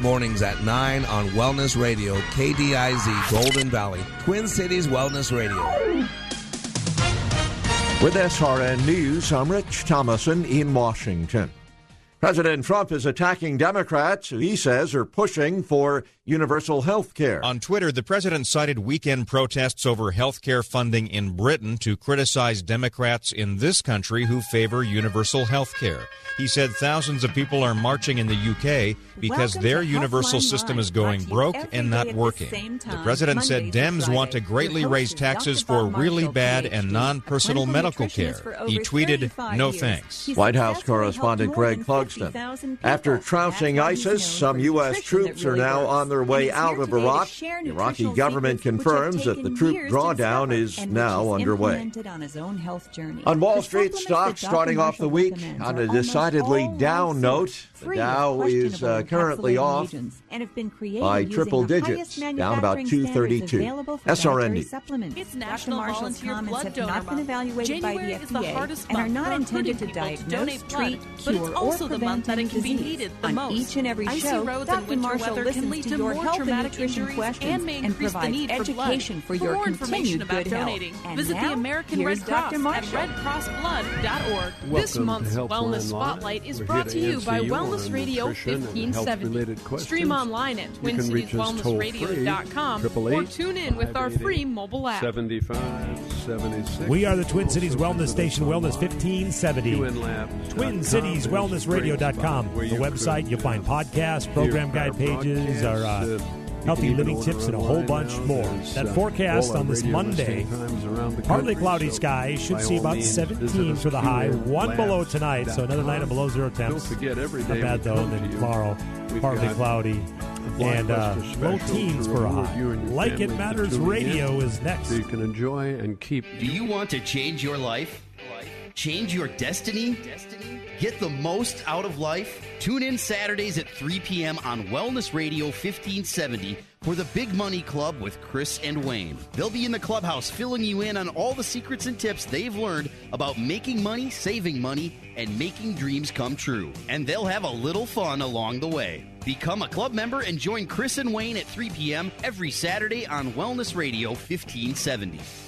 Mornings at 9 on Wellness Radio, KDIZ Golden Valley, Twin Cities Wellness Radio. With SRN News, I'm Rich Thomason in Washington. President Trump is attacking Democrats who he says are pushing for universal health care. On Twitter, the president cited weekend protests over health care funding in Britain to criticize Democrats in this country who favor universal health care. He said thousands of people are marching in the UK because Welcome their universal Healthline system is going brought to you broke and not at the working. The president said Monday through Dems want to greatly raise taxes for really Marshall, bad and non personal medical care. He tweeted, No years. thanks. He's White House correspondent Greg than Clugston. 50,000 people. After That's trouncing why he's known ISIS, some U.S. nutrition that troops are now works. on their way out of Iraq. The Iraqi government secrets which have confirms that the troop drawdown is now underway. on his own health journey. On Wall The Street, stocks starting off the week on a decidedly down note. The Dow is uh, currently off and have been created by triple digits, down about 232. available for SRN dietary News. supplements. It's National Volunteer Blood Donor Month. evaluated by the January is the FDA hardest and are month not for intended to people to diagnose, donate blood, treat, but it's also or the month that it any can be needed the On most. each and every Icy show, roads Dr. winter Marshall weather listens lead to to your more health and nutrition questions and may and increase the provides need blood. education for For your more continued about good health. donating, And visit the American Red Cross Dr. at Marshall. redcrossblood.org. this month's Wellness Healthline Spotlight is We're brought to to you by you Wellness Radio nutrition 1570. Stream online at You can reach twincitieswellnessradio.com or tune in with our free mobile app. 75 76. We are the Twin Cities Wellness Station, Wellness 1570. TwinCitiesWellnessRadio.com. The website, you'll find podcasts, program guide pages, our uh, healthy living tips, and a whole bunch more. That forecast on this Monday, partly cloudy skies, should see about 17 for the high, one below tonight, so another night of below zero temps. Don't forget, every Not bad though. And then tomorrow, partly cloudy. And uh, Blockbuster low special teens for a high. you and your Like It Matters. Radio is next. So you can enjoy and keep. Do you want to change your life? Change your destiny? Get the most out of life? Tune in Saturdays at 3 p.m. on Wellness Radio 1570 for the Big Money Club with Chris and Wayne. They'll be in the clubhouse filling you in on all the secrets and tips they've learned about making money, saving money, and making dreams come true. And they'll have a little fun along the way. Become a club member and join Chris and Wayne at 3 p.m. every Saturday on Wellness Radio 1570.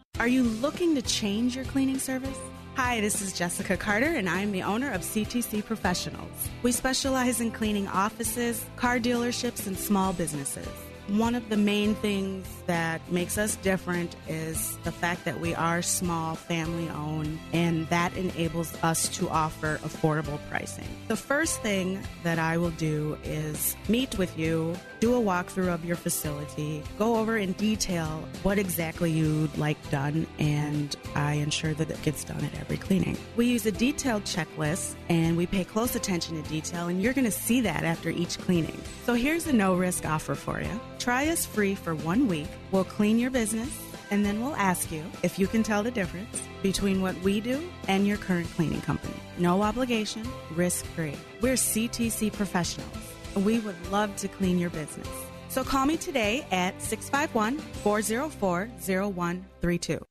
Are you looking to change your cleaning service? Hi, this is Jessica Carter, and I'm the owner of CTC Professionals. We specialize in cleaning offices, car dealerships, and small businesses. One of the main things that makes us different is the fact that we are small, family owned, and that enables us to offer affordable pricing. The first thing that I will do is meet with you, do a walkthrough of your facility, go over in detail what exactly you'd like done, and I ensure that it gets done at every cleaning. We use a detailed checklist and we pay close attention to detail, and you're going to see that after each cleaning. So here's a no risk offer for you. Try us free for one week. We'll clean your business, and then we'll ask you if you can tell the difference between what we do and your current cleaning company. No obligation, risk free. We're CTC professionals, and we would love to clean your business. So call me today at 651 404 0132.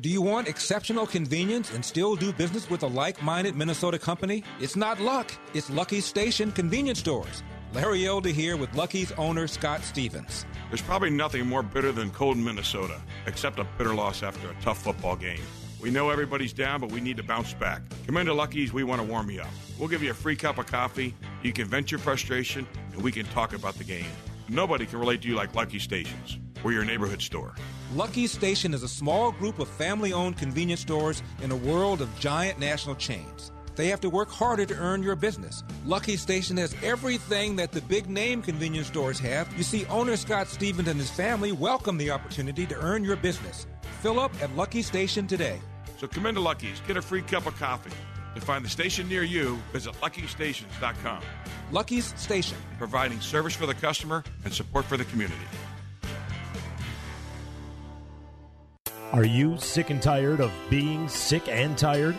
Do you want exceptional convenience and still do business with a like minded Minnesota company? It's not luck, it's Lucky Station Convenience Stores. Larry Elder here with Lucky's owner, Scott Stevens. There's probably nothing more bitter than cold in Minnesota, except a bitter loss after a tough football game. We know everybody's down, but we need to bounce back. Come into Lucky's, we want to warm you up. We'll give you a free cup of coffee You can vent your frustration, and we can talk about the game. Nobody can relate to you like Lucky Stations. We're your neighborhood store. Lucky Station is a small group of family owned convenience stores in a world of giant national chains. They have to work harder to earn your business. Lucky Station has everything that the big name convenience stores have. You see, owner Scott Stevens and his family welcome the opportunity to earn your business. Fill up at Lucky Station today. So come into Lucky's, get a free cup of coffee. To find the station near you, visit luckystations.com. Lucky's Station, providing service for the customer and support for the community. Are you sick and tired of being sick and tired?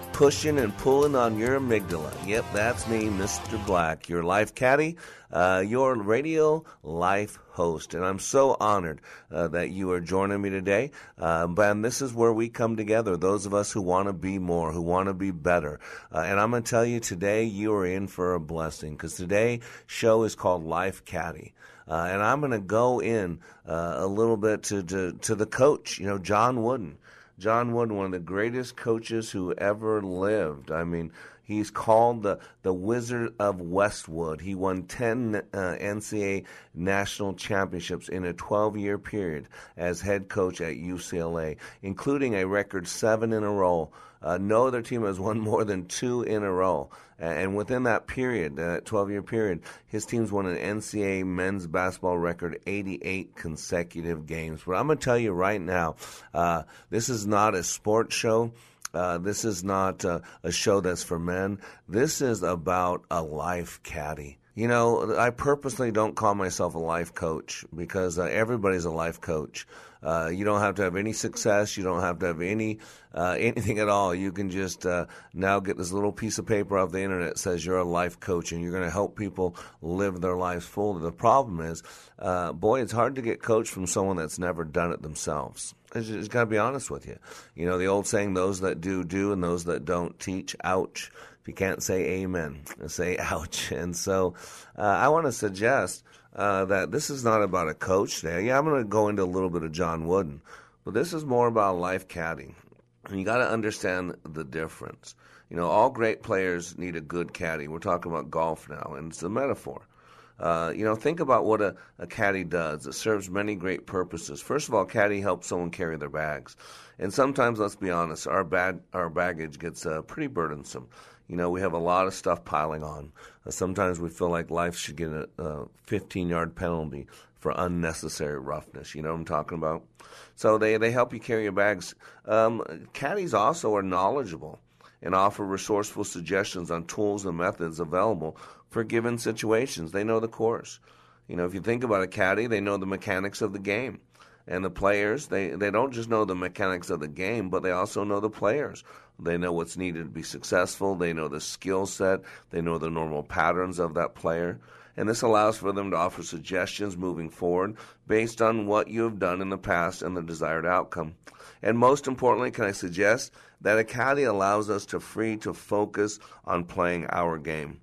pushing and pulling on your amygdala. Yep, that's me, Mr. Black, your life caddy, uh, your radio life host. And I'm so honored uh, that you are joining me today. Uh, and this is where we come together, those of us who want to be more, who want to be better. Uh, and I'm going to tell you today, you are in for a blessing because today's show is called Life Caddy. Uh, and I'm going to go in uh, a little bit to, to, to the coach, you know, John Wooden. John Wooden, one of the greatest coaches who ever lived. I mean, he's called the, the Wizard of Westwood. He won 10 uh, NCAA national championships in a 12 year period as head coach at UCLA, including a record seven in a row. Uh, no other team has won more than two in a row. And within that period, that 12 year period, his teams won an NCAA men's basketball record 88 consecutive games. But I'm going to tell you right now, uh, this is not a sports show. Uh, this is not uh, a show that's for men. This is about a life caddy. You know, I purposely don't call myself a life coach because uh, everybody's a life coach. Uh, you don't have to have any success. You don't have to have any uh, anything at all. You can just uh, now get this little piece of paper off the internet that says you're a life coach and you're going to help people live their lives fully. The problem is, uh, boy, it's hard to get coached from someone that's never done it themselves. I just got to be honest with you. You know, the old saying, those that do, do, and those that don't teach, ouch. If you can't say amen, say ouch. And so uh, I want to suggest uh, that this is not about a coach there. Yeah, I'm going to go into a little bit of John Wooden, but this is more about life caddy. And you got to understand the difference. You know, all great players need a good caddy. We're talking about golf now, and it's a metaphor. Uh, you know, think about what a, a caddy does. It serves many great purposes. First of all, caddy helps someone carry their bags, and sometimes, let's be honest, our bad our baggage gets uh, pretty burdensome. You know, we have a lot of stuff piling on. Uh, sometimes we feel like life should get a, a 15 yard penalty for unnecessary roughness. You know what I'm talking about? So they, they help you carry your bags. Um, caddies also are knowledgeable and offer resourceful suggestions on tools and methods available for given situations. They know the course. You know, if you think about a caddy, they know the mechanics of the game. And the players, they, they don't just know the mechanics of the game, but they also know the players. They know what's needed to be successful. They know the skill set. They know the normal patterns of that player. And this allows for them to offer suggestions moving forward based on what you have done in the past and the desired outcome. And most importantly, can I suggest that a caddy allows us to free to focus on playing our game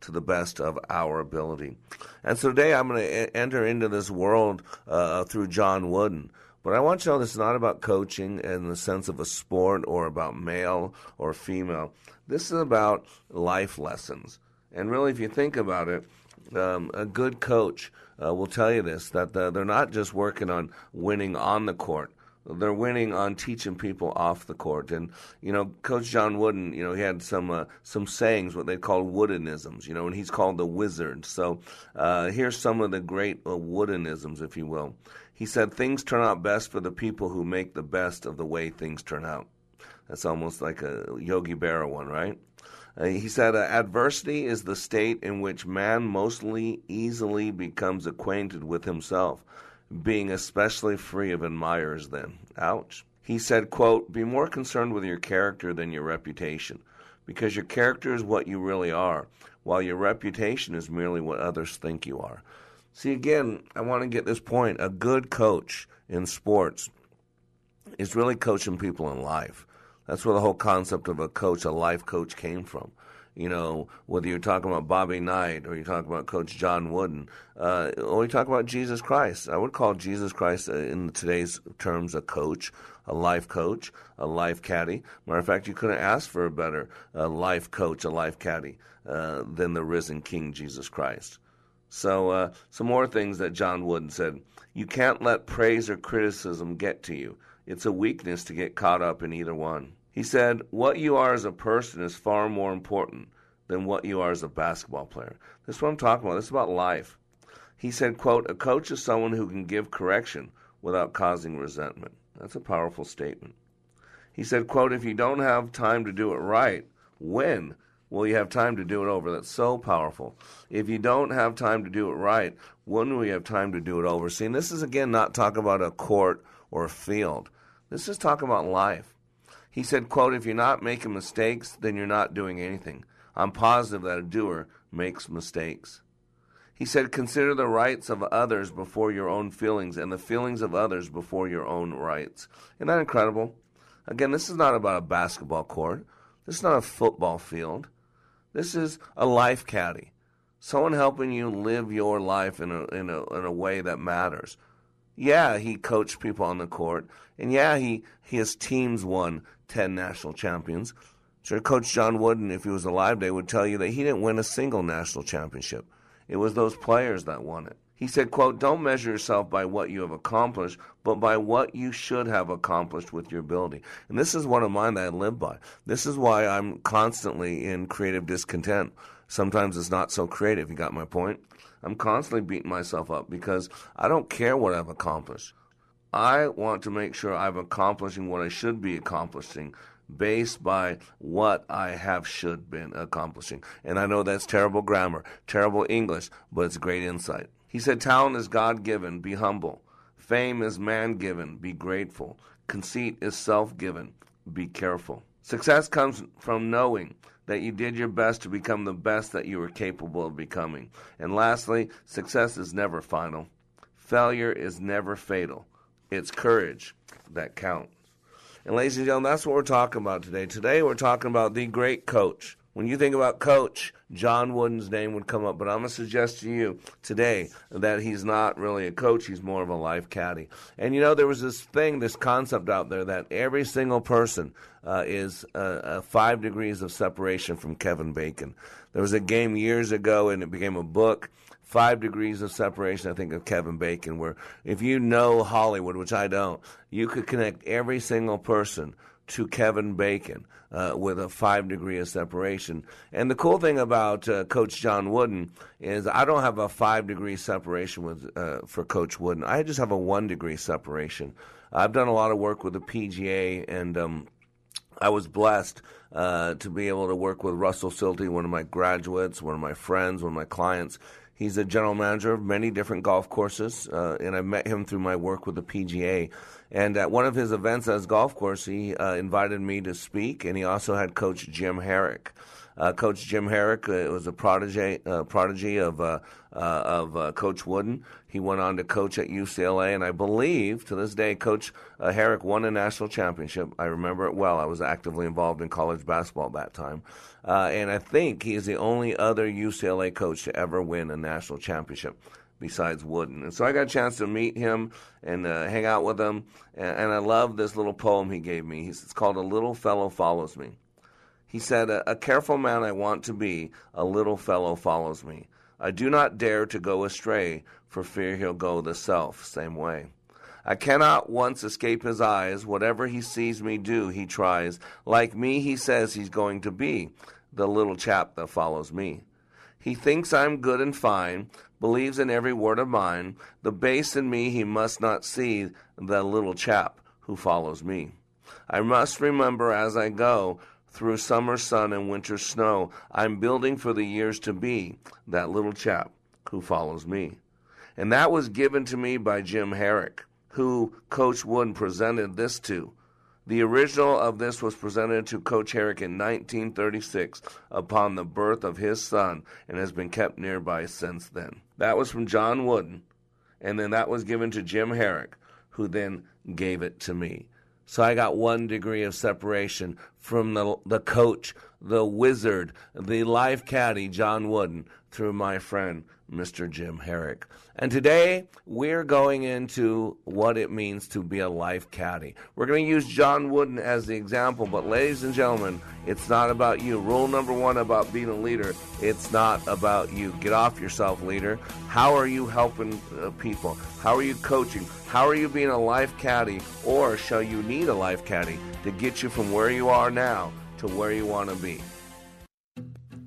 to the best of our ability. And so today I'm going to enter into this world uh, through John Wooden. But I want you to know this is not about coaching in the sense of a sport or about male or female. This is about life lessons. And really, if you think about it, um, a good coach uh, will tell you this that the, they're not just working on winning on the court. They're winning on teaching people off the court, and you know, Coach John Wooden, you know, he had some uh, some sayings, what they call Woodenisms, you know, and he's called the wizard. So uh, here's some of the great uh, Woodenisms, if you will. He said, "Things turn out best for the people who make the best of the way things turn out." That's almost like a Yogi Berra one, right? Uh, he said, uh, Adversity is the state in which man mostly easily becomes acquainted with himself, being especially free of admirers then. Ouch. He said, quote, Be more concerned with your character than your reputation, because your character is what you really are, while your reputation is merely what others think you are. See, again, I want to get this point. A good coach in sports is really coaching people in life. That's where the whole concept of a coach, a life coach, came from. You know, whether you're talking about Bobby Knight or you're talking about Coach John Wooden, uh, or you talk about Jesus Christ. I would call Jesus Christ, uh, in today's terms, a coach, a life coach, a life caddy. Matter of fact, you couldn't ask for a better uh, life coach, a life caddy, uh, than the risen King Jesus Christ. So, uh, some more things that John Wooden said. You can't let praise or criticism get to you. It's a weakness to get caught up in either one. He said, What you are as a person is far more important than what you are as a basketball player. This is what I'm talking about. This is about life. He said, quote, A coach is someone who can give correction without causing resentment. That's a powerful statement. He said, quote, If you don't have time to do it right, when will you have time to do it over? That's so powerful. If you don't have time to do it right, when will you have time to do it over? See, this is again not talking about a court or a field. This is talking about life. He said, quote, if you're not making mistakes, then you're not doing anything. I'm positive that a doer makes mistakes. He said, consider the rights of others before your own feelings and the feelings of others before your own rights. Isn't that incredible? Again, this is not about a basketball court. This is not a football field. This is a life caddy. Someone helping you live your life in a, in a, in a way that matters. Yeah, he coached people on the court. And yeah, he, his teams won 10 national champions. Sure, Coach John Wooden, if he was alive today, would tell you that he didn't win a single national championship. It was those players that won it. He said, quote, don't measure yourself by what you have accomplished, but by what you should have accomplished with your ability. And this is one of mine that I live by. This is why I'm constantly in creative discontent. Sometimes it's not so creative. You got my point? I'm constantly beating myself up because I don't care what I've accomplished. I want to make sure I'm accomplishing what I should be accomplishing based by what I have should been accomplishing. And I know that's terrible grammar, terrible English, but it's great insight. He said, Talent is God given, be humble. Fame is man given, be grateful. Conceit is self given, be careful. Success comes from knowing that you did your best to become the best that you were capable of becoming. And lastly, success is never final. Failure is never fatal. It's courage that counts. And ladies and gentlemen, that's what we're talking about today. Today we're talking about the great coach. When you think about coach, John Wooden's name would come up, but I'm going to suggest to you today that he's not really a coach, he's more of a life caddy. And you know, there was this thing, this concept out there that every single person uh, is uh, uh, five degrees of separation from Kevin Bacon. There was a game years ago, and it became a book Five Degrees of Separation, I think, of Kevin Bacon, where if you know Hollywood, which I don't, you could connect every single person to Kevin Bacon uh, with a five degree of separation. And the cool thing about uh, Coach John Wooden is I don't have a five degree separation with uh, for Coach Wooden. I just have a one degree separation. I've done a lot of work with the PGA, and um, I was blessed uh, to be able to work with Russell Silty, one of my graduates, one of my friends, one of my clients. He's a general manager of many different golf courses, uh, and I met him through my work with the PGA. And at one of his events at his golf course, he uh, invited me to speak, and he also had Coach Jim Harrick. Uh, Coach Jim Harrick uh, was a protege, uh, prodigy of uh, of Coach Wooden. He went on to coach at UCLA, and I believe to this day, Coach Harrick won a national championship. I remember it well. I was actively involved in college basketball at that time, and I think he is the only other UCLA coach to ever win a national championship besides Wooden. And so I got a chance to meet him and uh, hang out with him. And, and, I love this little poem he gave me. It's called A Little Fellow Follows Me. He said, a, careful man I want to be, a little fellow follows me. I do not dare to go astray, for fear he'll go the self same way. I cannot once escape his eyes. Whatever he sees me do, he tries. Like me, he says he's going to be the little chap that follows me. He thinks I'm good and fine, believes in every word of mine. The base in me he must not see, the little chap who follows me. I must remember as I go through summer sun and winter snow, I'm building for the years to be that little chap who follows me. And that was given to me by Jim Harrick, who Coach Wood presented this to. The original of this was presented to Coach Harrick in 1936 upon the birth of his son and has been kept nearby since then. That was from John Wooden. And then that was given to Jim Harrick, who then gave it to me. So I got one degree of separation from the, the coach, the wizard, the life caddy, John Wooden, through my friend, Mr. Jim Harrick. And today we're going into what it means to be a life caddy. We're going to use John Wooden as the example, but ladies and gentlemen, it's not about you. Rule number one about being a leader it's not about you. Get off yourself, leader. How are you helping uh, people? How are you coaching? How are you being a life caddy? Or shall you need a life caddy to get you from where you are now to where you want to be?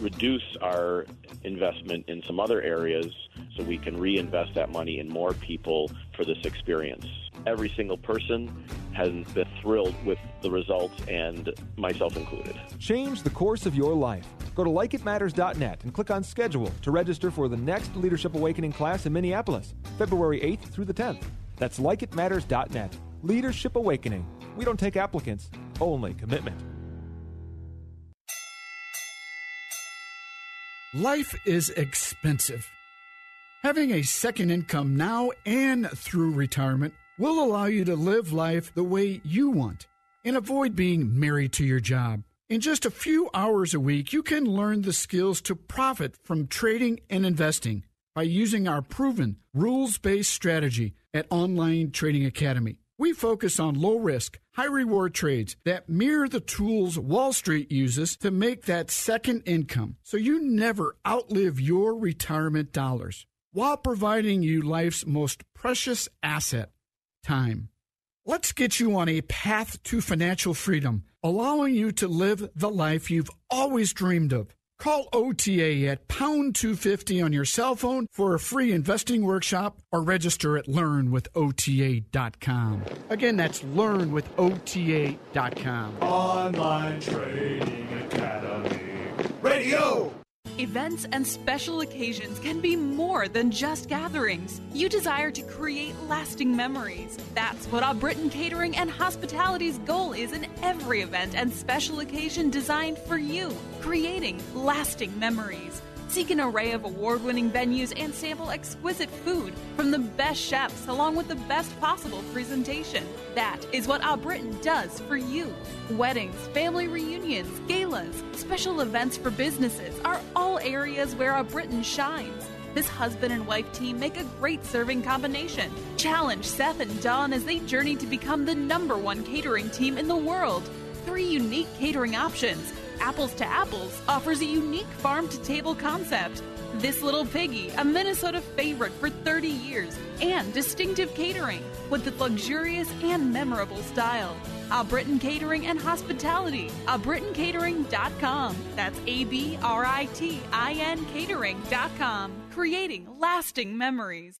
reduce our investment in some other areas so we can reinvest that money in more people for this experience. Every single person has been thrilled with the results, and myself included. Change the course of your life. Go to likeitmatters.net and click on schedule to register for the next Leadership Awakening class in Minneapolis, February 8th through the 10th. That's likeitmatters.net. Leadership Awakening. We don't take applicants, only commitment. Life is expensive. Having a second income now and through retirement will allow you to live life the way you want and avoid being married to your job. In just a few hours a week, you can learn the skills to profit from trading and investing by using our proven rules based strategy at Online Trading Academy. We focus on low risk, high reward trades that mirror the tools Wall Street uses to make that second income so you never outlive your retirement dollars while providing you life's most precious asset, time. Let's get you on a path to financial freedom, allowing you to live the life you've always dreamed of. Call OTA at pound 250 on your cell phone for a free investing workshop or register at learnwithota.com. Again, that's learnwithota.com. Online Trading Academy. Radio! Events and special occasions can be more than just gatherings. You desire to create lasting memories. That's what our Britain Catering and Hospitality's goal is in every event and special occasion designed for you, creating lasting memories. Seek an array of award winning venues and sample exquisite food from the best chefs along with the best possible presentation. That is what Our Britain does for you. Weddings, family reunions, galas, special events for businesses are all areas where Our Britain shines. This husband and wife team make a great serving combination. Challenge Seth and Don as they journey to become the number one catering team in the world. Three unique catering options Apples to Apples offers a unique farm to table concept. This Little Piggy, a Minnesota favorite for 30 years, and distinctive catering with the luxurious and memorable style. A Britain Catering and Hospitality, abritancatering.com. That's A B R I T I N catering.com. Creating lasting memories.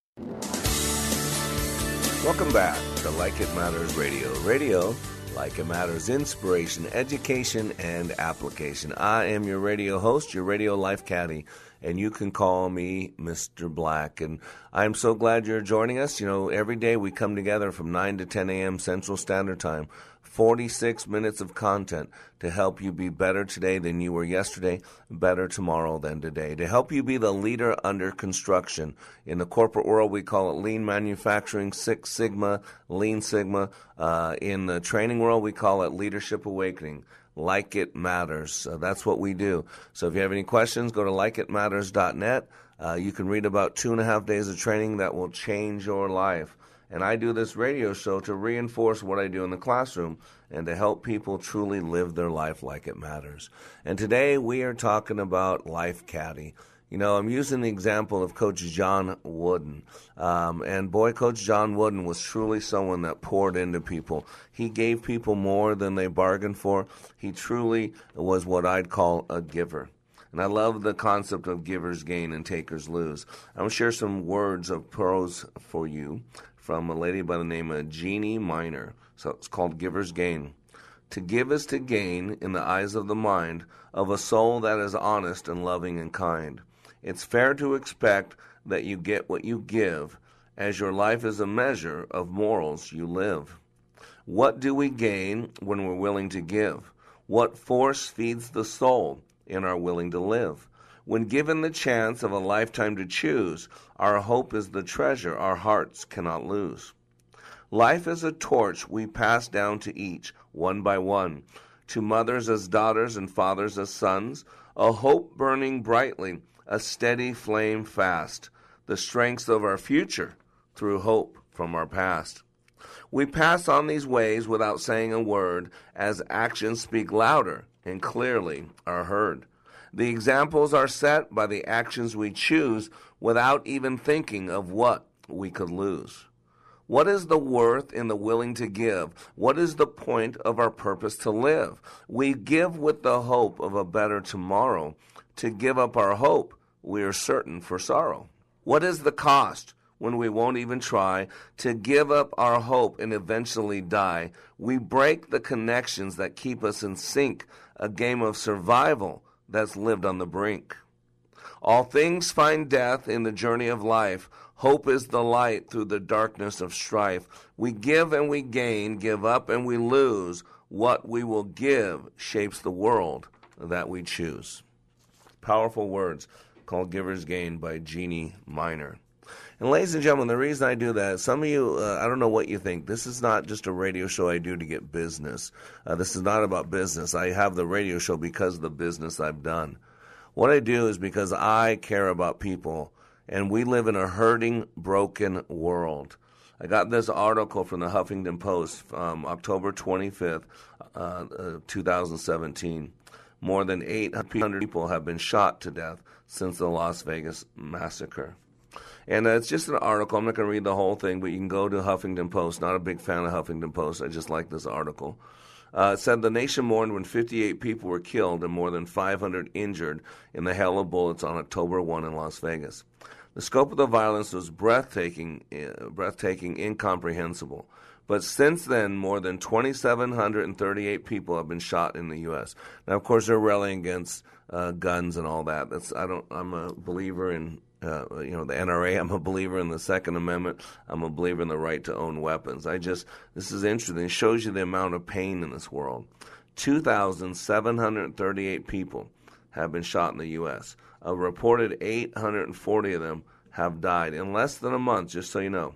Welcome back to Like It Matters Radio. Radio like it matters inspiration, education, and application. I am your radio host, your radio life caddy, and you can call me Mr. Black. And I'm so glad you're joining us. You know, every day we come together from 9 to 10 a.m. Central Standard Time 46 minutes of content to help you be better today than you were yesterday, better tomorrow than today, to help you be the leader under construction. In the corporate world, we call it lean manufacturing, Six Sigma, Lean Sigma. Uh, in the training world, we call it leadership awakening. Like it matters. That's what we do. So if you have any questions, go to likeitmatters.net. Uh, you can read about two and a half days of training that will change your life. And I do this radio show to reinforce what I do in the classroom and to help people truly live their life like it matters. And today we are talking about Life Caddy. You know, I'm using the example of Coach John Wooden. Um, and boy, Coach John Wooden was truly someone that poured into people. He gave people more than they bargained for. He truly was what I'd call a giver. And I love the concept of givers gain and takers lose. I'm going to share some words of prose for you from a lady by the name of Jeannie Miner. So it's called Giver's Gain. To give is to gain in the eyes of the mind of a soul that is honest and loving and kind. It's fair to expect that you get what you give, as your life is a measure of morals you live. What do we gain when we're willing to give? What force feeds the soul in our willing to live? When given the chance of a lifetime to choose, our hope is the treasure our hearts cannot lose. Life is a torch we pass down to each, one by one, to mothers as daughters and fathers as sons, a hope burning brightly, a steady flame fast, the strength of our future through hope from our past. We pass on these ways without saying a word, as actions speak louder and clearly are heard. The examples are set by the actions we choose without even thinking of what we could lose. What is the worth in the willing to give? What is the point of our purpose to live? We give with the hope of a better tomorrow. To give up our hope, we are certain for sorrow. What is the cost when we won't even try to give up our hope and eventually die? We break the connections that keep us in sync, a game of survival that's lived on the brink. All things find death in the journey of life. Hope is the light through the darkness of strife. We give and we gain, give up and we lose. What we will give shapes the world that we choose. Powerful words called Giver's Gain by Jeannie Miner. And ladies and gentlemen, the reason I do that, some of you, uh, I don't know what you think. This is not just a radio show I do to get business. Uh, this is not about business. I have the radio show because of the business I've done. What I do is because I care about people, and we live in a hurting, broken world. I got this article from the Huffington Post, um, October 25th, uh, uh 2017. More than 800 people have been shot to death since the Las Vegas massacre. And uh, it's just an article. I'm not going to read the whole thing, but you can go to Huffington Post. Not a big fan of Huffington Post. I just like this article. Uh, said the nation mourned when 58 people were killed and more than 500 injured in the hail of bullets on October 1 in Las Vegas. The scope of the violence was breathtaking, uh, breathtaking, incomprehensible. But since then, more than 2,738 people have been shot in the U.S. Now, of course, they're rallying against uh, guns and all that. That's I don't. I'm a believer in uh, you know the NRA. I'm a believer in the Second Amendment. I'm a believer in the right to own weapons. I just this is interesting. It shows you the amount of pain in this world. 2,738 people have been shot in the U.S. A reported 840 of them have died in less than a month. Just so you know.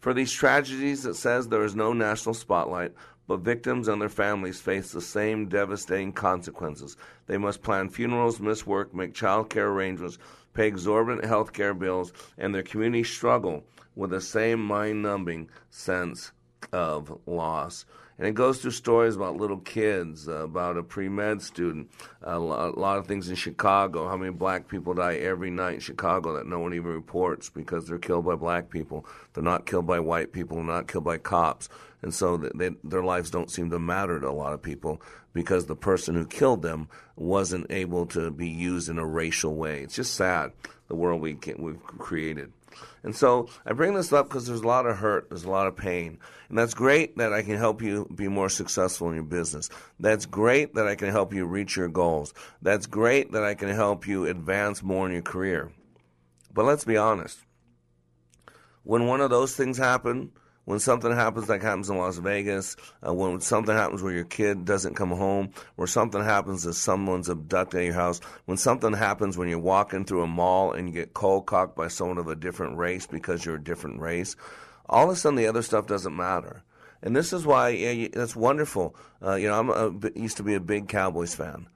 For these tragedies, it says there is no national spotlight, but victims and their families face the same devastating consequences. They must plan funerals, miss work, make child care arrangements, pay exorbitant health care bills, and their communities struggle with the same mind numbing sense of loss. And it goes through stories about little kids, uh, about a pre med student, a lot, a lot, of things in Chicago, how many black people die every night in Chicago that no one even reports because they're killed by black people. They're not killed by white people, they're not killed by cops. And so they, their lives don't seem to matter to a lot of people because the person who killed them wasn't able to be used in a racial way. It's just sad, the world we can, we've created. And so I bring this up because there's a lot of hurt, there's a lot of pain. And that's great that I can help you be more successful in your business. That's great that I can help you reach your goals. That's great that I can help you advance more in your career. But let's be honest. When one of those things happen, when something happens like happens in Las Vegas, uh, when something happens where your kid doesn't come home, where something happens as someone's abducted your house, when something happens when you're walking through a mall and you get cold cocked by someone of a different race because you're a different race, all of a sudden the other stuff doesn't matter. And this is why yeah, that's wonderful. Uh, you know, I'm a, used to be a big Cowboys fan.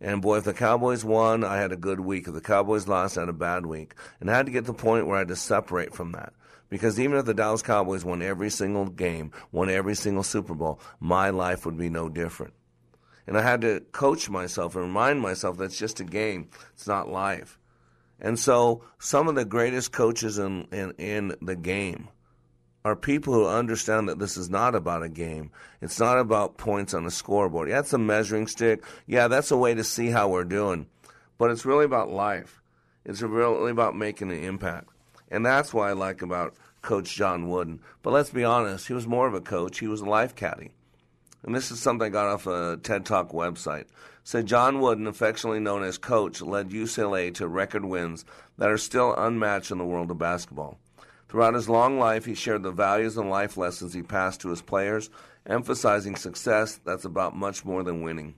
And boy, if the Cowboys won, I had a good week. If the Cowboys lost, I had a bad week. And I had to get to the point where I had to separate from that. Because even if the Dallas Cowboys won every single game, won every single Super Bowl, my life would be no different. And I had to coach myself and remind myself that it's just a game, it's not life. And so some of the greatest coaches in, in, in the game are people who understand that this is not about a game. It's not about points on a scoreboard. Yeah, it's a measuring stick. Yeah, that's a way to see how we're doing. But it's really about life. It's really about making an impact. And that's what I like about Coach John Wooden. But let's be honest, he was more of a coach. He was a life caddy. And this is something I got off a TED Talk website. Said John Wooden, affectionately known as Coach, led UCLA to record wins that are still unmatched in the world of basketball. Throughout his long life, he shared the values and life lessons he passed to his players, emphasizing success that's about much more than winning.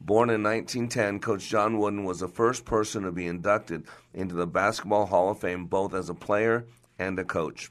Born in 1910, Coach John Wooden was the first person to be inducted into the Basketball Hall of Fame both as a player and a coach.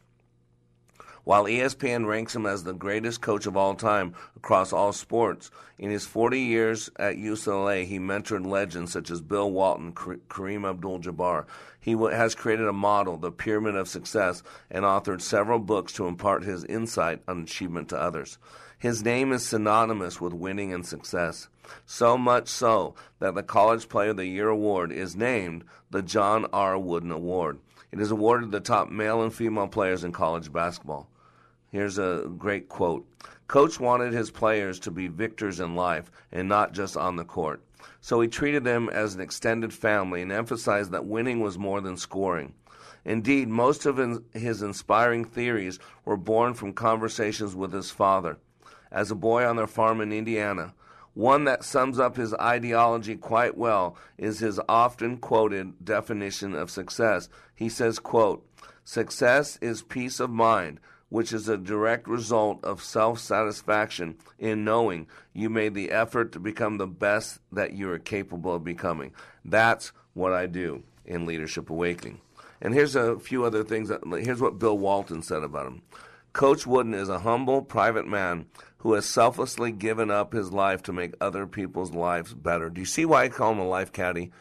While ESPN ranks him as the greatest coach of all time across all sports, in his 40 years at UCLA, he mentored legends such as Bill Walton, Kareem Abdul Jabbar. He has created a model, the Pyramid of Success, and authored several books to impart his insight on achievement to others. His name is synonymous with winning and success. So much so that the College Player of the Year award is named the John R. Wooden Award. It is awarded to the top male and female players in college basketball. Here's a great quote Coach wanted his players to be victors in life and not just on the court. So he treated them as an extended family and emphasized that winning was more than scoring. Indeed, most of his inspiring theories were born from conversations with his father. As a boy on their farm in Indiana, one that sums up his ideology quite well is his often quoted definition of success. He says, quote, Success is peace of mind, which is a direct result of self satisfaction in knowing you made the effort to become the best that you are capable of becoming. That's what I do in Leadership Awakening. And here's a few other things. That, here's what Bill Walton said about him. Coach Wooden is a humble, private man who has selflessly given up his life to make other people's lives better. Do you see why I call him a life caddy?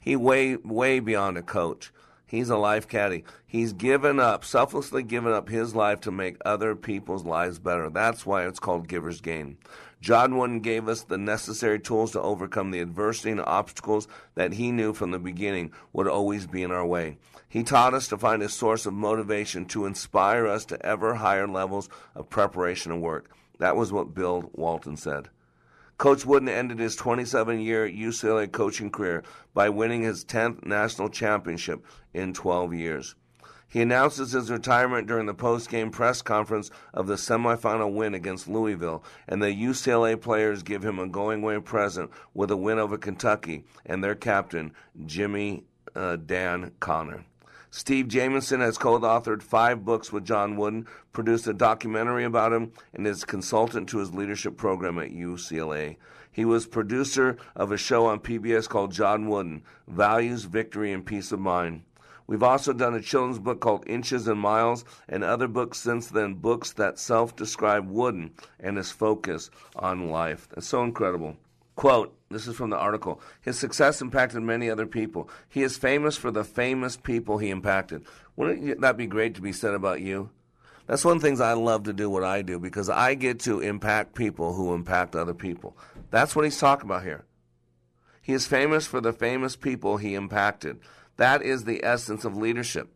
He way way beyond a coach. He's a life caddy. He's given up, selflessly given up his life to make other people's lives better. That's why it's called Giver's Gain. John Wooden gave us the necessary tools to overcome the adversity and obstacles that he knew from the beginning would always be in our way. He taught us to find a source of motivation to inspire us to ever higher levels of preparation and work. That was what Bill Walton said. Coach Wooden ended his 27 year UCLA coaching career by winning his 10th national championship in 12 years. He announces his retirement during the post-game press conference of the semifinal win against Louisville, and the UCLA players give him a going-away present with a win over Kentucky and their captain, Jimmy uh, Dan Connor. Steve Jamison has co authored five books with John Wooden, produced a documentary about him, and is consultant to his leadership program at UCLA. He was producer of a show on PBS called John Wooden Values, Victory, and Peace of Mind. We've also done a children's book called Inches and Miles, and other books since then, books that self describe Wooden and his focus on life. That's so incredible. Quote, this is from the article. His success impacted many other people. He is famous for the famous people he impacted. Wouldn't that be great to be said about you? That's one of the things I love to do what I do because I get to impact people who impact other people. That's what he's talking about here. He is famous for the famous people he impacted. That is the essence of leadership.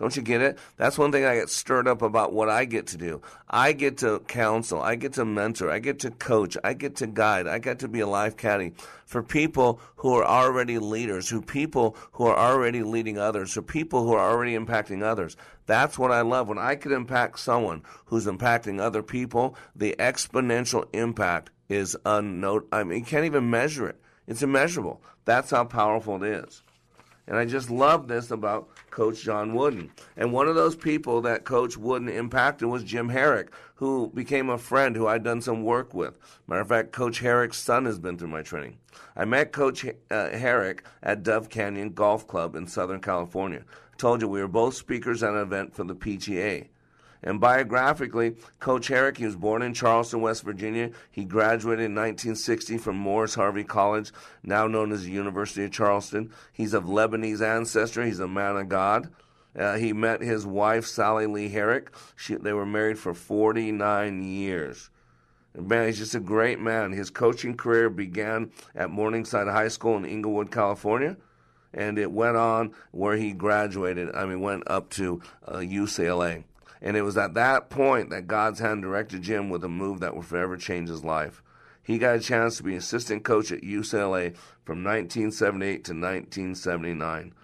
Don't you get it? That's one thing I get stirred up about what I get to do. I get to counsel, I get to mentor, I get to coach, I get to guide, I get to be a life caddy for people who are already leaders, who people who are already leading others, for people who are already impacting others. That's what I love. When I can impact someone who's impacting other people, the exponential impact is unknown. I mean, you can't even measure it. It's immeasurable. That's how powerful it is. And I just love this about Coach John Wooden. And one of those people that Coach Wooden impacted was Jim Harrick, who became a friend who I'd done some work with. Matter of fact, Coach Harrick's son has been through my training. I met Coach uh, Harrick at Dove Canyon Golf Club in Southern California. I told you we were both speakers at an event for the PGA. And biographically, Coach Harrick, he was born in Charleston, West Virginia. He graduated in 1960 from Morris Harvey College, now known as the University of Charleston. He's of Lebanese ancestry. He's a man of God. Uh, he met his wife, Sally Lee Harrick. She, they were married for 49 years. Man, he's just a great man. His coaching career began at Morningside High School in Inglewood, California and it went on where he graduated. I mean, went up to uh, UCLA. And it was at that point that God's hand directed Jim with a move that would forever change his life. He got a chance to be assistant coach at UCLA from 1978 to 1979.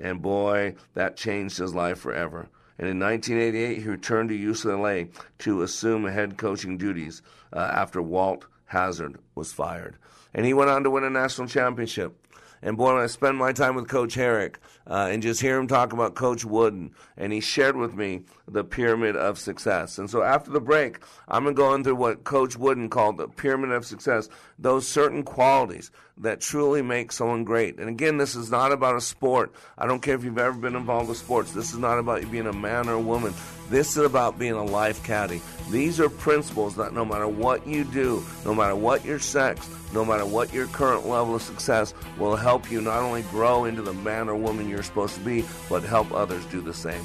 And boy, that changed his life forever. And in 1988, he returned to UCLA to assume head coaching duties uh, after Walt Hazzard was fired. And he went on to win a national championship. And boy, when I spend my time with Coach Harrick uh, and just hear him talk about Coach Wooden, and he shared with me the pyramid of success. And so after the break, I'm going to go into what Coach Wooden called the pyramid of success, those certain qualities that truly make someone great. And again, this is not about a sport. I don't care if you've ever been involved with sports. This is not about you being a man or a woman. This is about being a life caddy. These are principles that no matter what you do, no matter what your sex, no matter what your current level of success, will help you not only grow into the man or woman you're supposed to be, but help others do the same.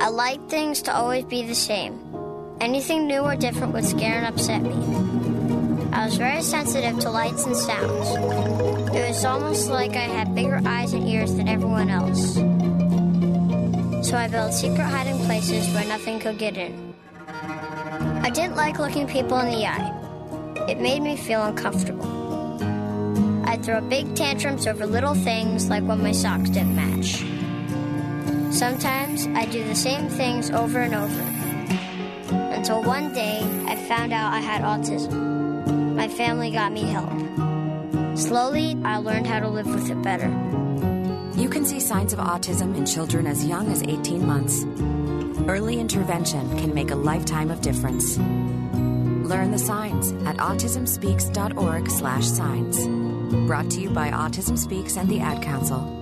I liked things to always be the same. Anything new or different would scare and upset me. I was very sensitive to lights and sounds. It was almost like I had bigger eyes and ears than everyone else. So I built secret hiding places where nothing could get in. I didn't like looking people in the eye. It made me feel uncomfortable. I'd throw big tantrums over little things like when my socks didn't match. Sometimes I do the same things over and over. Until one day I found out I had autism. My family got me help. Slowly, I learned how to live with it better. You can see signs of autism in children as young as 18 months. Early intervention can make a lifetime of difference. Learn the signs at autismspeaks.org/signs. Brought to you by Autism Speaks and the Ad Council.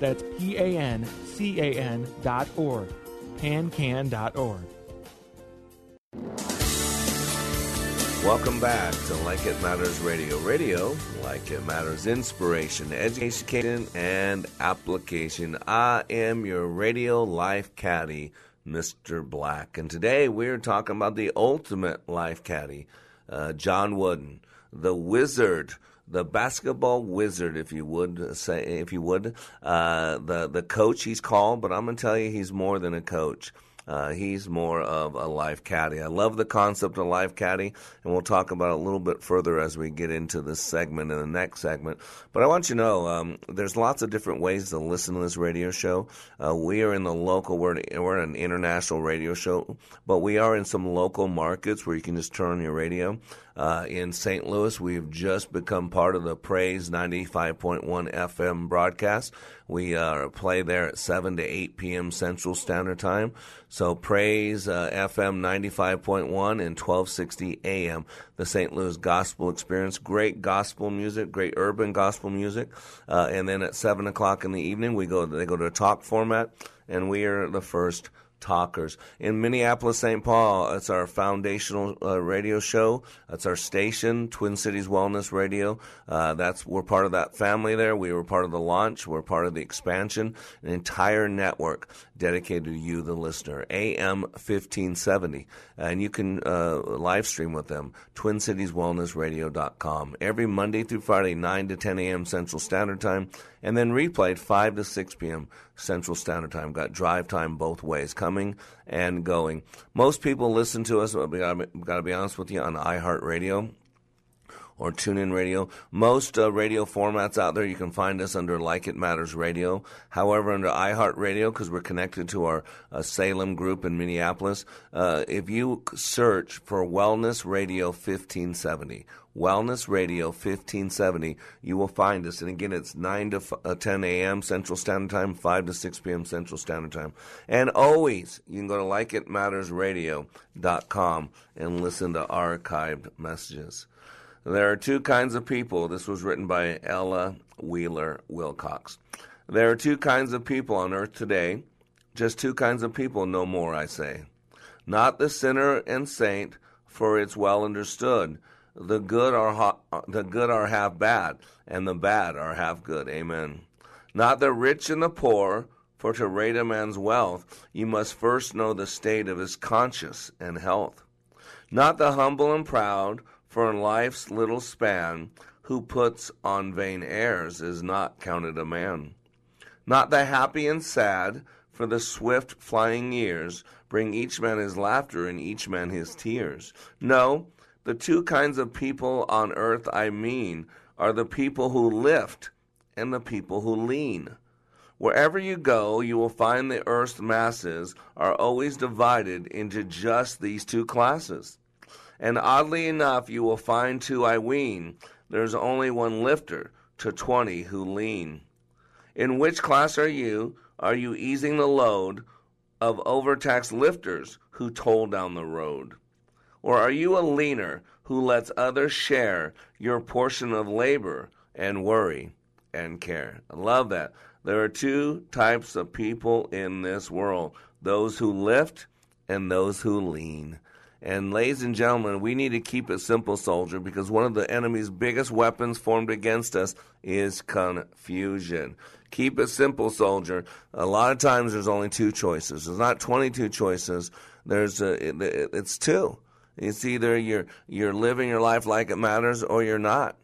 That's P A N C A N dot org. Pancan.org. Welcome back to Like It Matters Radio. Radio, like it matters, inspiration, education, and application. I am your radio life caddy, Mr. Black. And today we're talking about the ultimate life caddy, uh, John Wooden, the wizard the basketball wizard, if you would say, if you would, uh, the the coach he's called, but I'm gonna tell you he's more than a coach. Uh, he's more of a life caddy. I love the concept of life caddy, and we'll talk about it a little bit further as we get into this segment and the next segment. But I want you to know um, there's lots of different ways to listen to this radio show. Uh, we are in the local, we're, we're an international radio show, but we are in some local markets where you can just turn on your radio. Uh, in St. Louis, we've just become part of the Praise 95.1 FM broadcast. We uh, play there at 7 to 8 p.m. Central Standard Time. So Praise uh, FM 95.1 and 1260 AM, the St. Louis Gospel Experience. Great gospel music, great urban gospel music. Uh, and then at 7 o'clock in the evening, we go. they go to a talk format, and we are the first talkers. In Minneapolis, St. Paul, it's our foundational uh, radio show. That's our station, Twin Cities Wellness Radio. Uh, that's we're part of that family there. We were part of the launch. We're part of the expansion. An entire network dedicated to you, the listener. AM 1570, and you can uh, live stream with them. TwinCitiesWellnessRadio.com every Monday through Friday, 9 to 10 a.m. Central Standard Time and then replayed 5 to 6 p.m. Central Standard Time. Got drive time both ways, coming and going. Most people listen to us, we got to be honest with you, on iHeartRadio or TuneIn Radio. Most uh, radio formats out there, you can find us under Like It Matters Radio. However, under iHeartRadio, because we're connected to our uh, Salem group in Minneapolis, uh, if you search for Wellness Radio 1570, Wellness Radio 1570, you will find us. And again, it's 9 to f- uh, 10 a.m. Central Standard Time, 5 to 6 p.m. Central Standard Time. And always, you can go to likeitmattersradio.com and listen to archived messages. There are two kinds of people. This was written by Ella Wheeler Wilcox. There are two kinds of people on earth today. Just two kinds of people, no more, I say. Not the sinner and saint, for it's well understood. The good are ha- the good are half bad, and the bad are half good. Amen. Not the rich and the poor, for to rate a man's wealth, you must first know the state of his conscience and health. Not the humble and proud, for in life's little span, who puts on vain airs is not counted a man. Not the happy and sad, for the swift flying years bring each man his laughter and each man his tears. No, the two kinds of people on earth I mean are the people who lift and the people who lean. Wherever you go, you will find the earth's masses are always divided into just these two classes. And oddly enough, you will find too, I ween, there's only one lifter to twenty who lean. In which class are you? Are you easing the load of overtaxed lifters who toll down the road? Or are you a leaner who lets others share your portion of labor and worry and care? I love that. There are two types of people in this world those who lift and those who lean. And, ladies and gentlemen, we need to keep it simple, soldier, because one of the enemy's biggest weapons formed against us is confusion. Keep it simple, soldier. A lot of times there's only two choices. There's not 22 choices. There's uh, a, it, it's two. It's either you're you're living your life like it matters or you're not.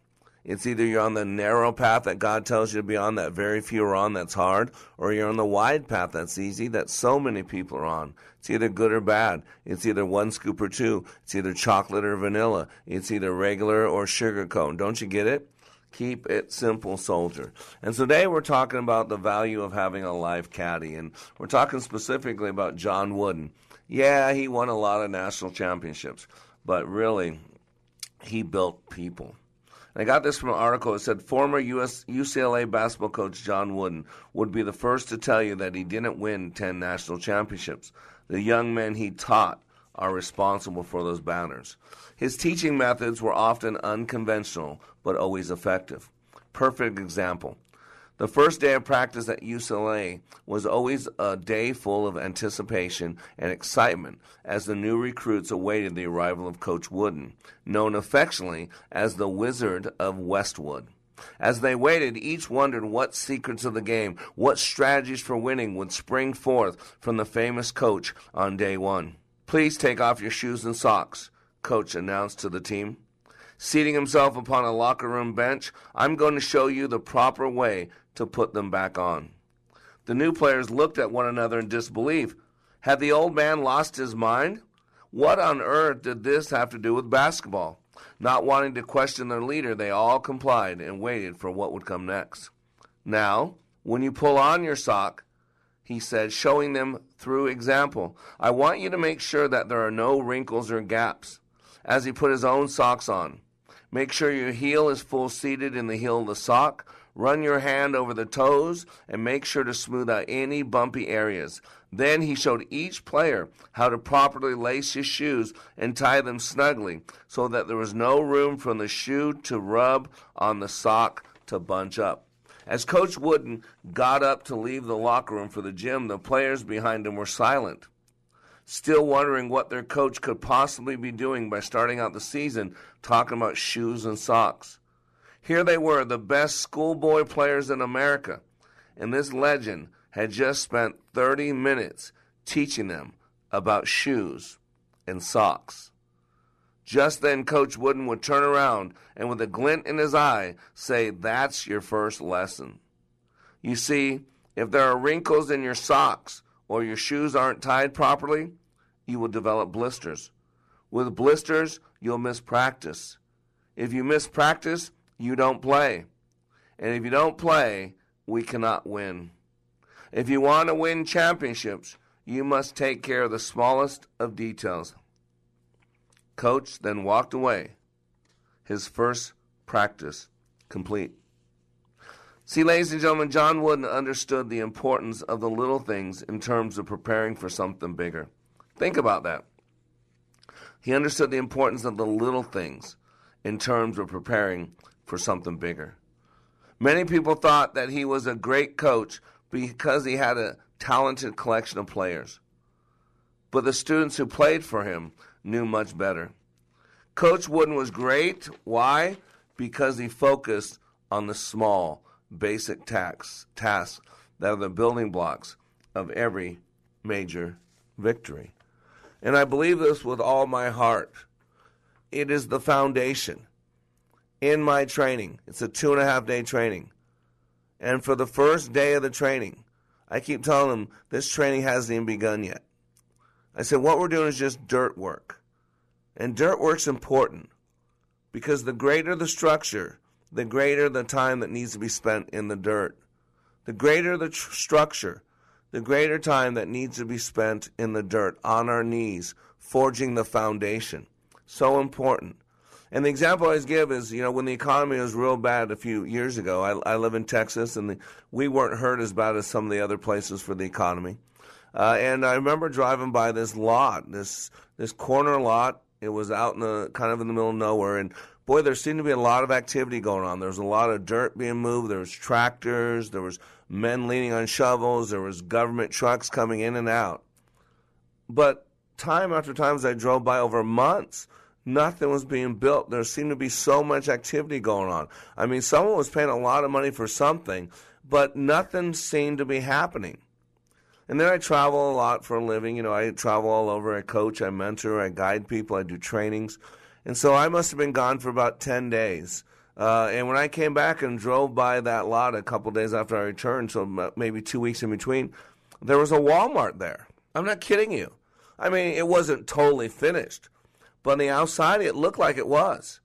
It's either you're on the narrow path that God tells you to be on, that very few are on, that's hard, or you're on the wide path that's easy, that so many people are on. It's either good or bad. It's either one scoop or two. It's either chocolate or vanilla. It's either regular or sugar cone. Don't you get it? Keep it simple, soldier. And today we're talking about the value of having a life caddy, and we're talking specifically about John Wooden. Yeah, he won a lot of national championships, but really, he built people. I got this from an article. It said former US, UCLA basketball coach John Wooden would be the first to tell you that he didn't win 10 national championships. The young men he taught are responsible for those banners. His teaching methods were often unconventional, but always effective. Perfect example. The first day of practice at UCLA was always a day full of anticipation and excitement as the new recruits awaited the arrival of Coach Wooden, known affectionately as the Wizard of Westwood. As they waited, each wondered what secrets of the game, what strategies for winning would spring forth from the famous coach on day one. Please take off your shoes and socks, coach announced to the team. Seating himself upon a locker room bench, I'm going to show you the proper way to put them back on. The new players looked at one another in disbelief. Had the old man lost his mind? What on earth did this have to do with basketball? Not wanting to question their leader, they all complied and waited for what would come next. Now, when you pull on your sock, he said, showing them through example, I want you to make sure that there are no wrinkles or gaps. As he put his own socks on, make sure your heel is full seated in the heel of the sock, Run your hand over the toes and make sure to smooth out any bumpy areas. Then he showed each player how to properly lace his shoes and tie them snugly so that there was no room from the shoe to rub on the sock to bunch up. As Coach Wooden got up to leave the locker room for the gym, the players behind him were silent. still wondering what their coach could possibly be doing by starting out the season talking about shoes and socks. Here they were, the best schoolboy players in America, and this legend had just spent 30 minutes teaching them about shoes and socks. Just then, Coach Wooden would turn around and, with a glint in his eye, say, That's your first lesson. You see, if there are wrinkles in your socks or your shoes aren't tied properly, you will develop blisters. With blisters, you'll miss practice. If you miss practice, you don't play. And if you don't play, we cannot win. If you want to win championships, you must take care of the smallest of details. Coach then walked away, his first practice complete. See, ladies and gentlemen, John Wooden understood the importance of the little things in terms of preparing for something bigger. Think about that. He understood the importance of the little things in terms of preparing for something bigger. Many people thought that he was a great coach because he had a talented collection of players. But the students who played for him knew much better. Coach Wooden was great. Why? Because he focused on the small, basic tasks, tasks that are the building blocks of every major victory. And I believe this with all my heart. It is the foundation. In my training, it's a two and a half day training. And for the first day of the training, I keep telling them this training hasn't even begun yet. I said, what we're doing is just dirt work. And dirt work's important because the greater the structure, the greater the time that needs to be spent in the dirt. The greater the tr- structure, the greater time that needs to be spent in the dirt, on our knees, forging the foundation. So important. And the example I always give is, you know, when the economy was real bad a few years ago, I, I live in Texas, and the, we weren't hurt as bad as some of the other places for the economy. Uh, and I remember driving by this lot, this this corner lot. It was out in the kind of in the middle of nowhere, and boy, there seemed to be a lot of activity going on. There was a lot of dirt being moved. There was tractors. There was men leaning on shovels. There was government trucks coming in and out. But time after time, as I drove by over months, nothing was being built. There seemed to be so much activity going on. I mean, someone was paying a lot of money for something, but nothing seemed to be happening. And then I travel a lot for a living. You know, I travel all over. I coach, I mentor, I guide people, I do trainings. And so I must have been gone for about 10 days. Uh, and when I came back and drove by that lot a couple days after I returned, so maybe two weeks in between, there was a Walmart there. I'm not kidding you. I mean, it wasn't totally finished, but on the outside, it looked like it was.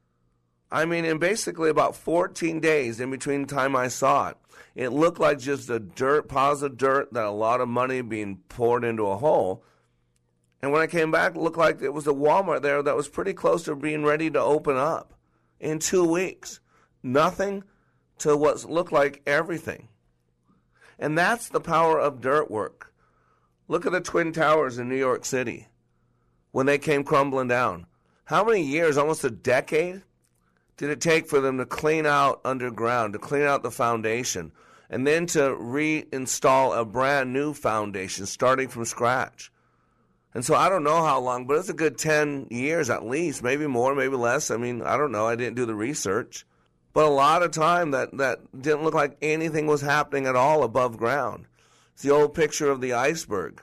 I mean, in basically about 14 days in between the time I saw it, it looked like just a dirt, piles of dirt that a lot of money being poured into a hole. And when I came back, it looked like it was a Walmart there that was pretty close to being ready to open up in two weeks. Nothing to what looked like everything. And that's the power of dirt work. Look at the Twin Towers in New York City when they came crumbling down. How many years, almost a decade, did it take for them to clean out underground, to clean out the foundation, and then to reinstall a brand new foundation starting from scratch? And so I don't know how long, but it's a good 10 years at least, maybe more, maybe less. I mean, I don't know. I didn't do the research. But a lot of time that, that didn't look like anything was happening at all above ground. It's the old picture of the iceberg.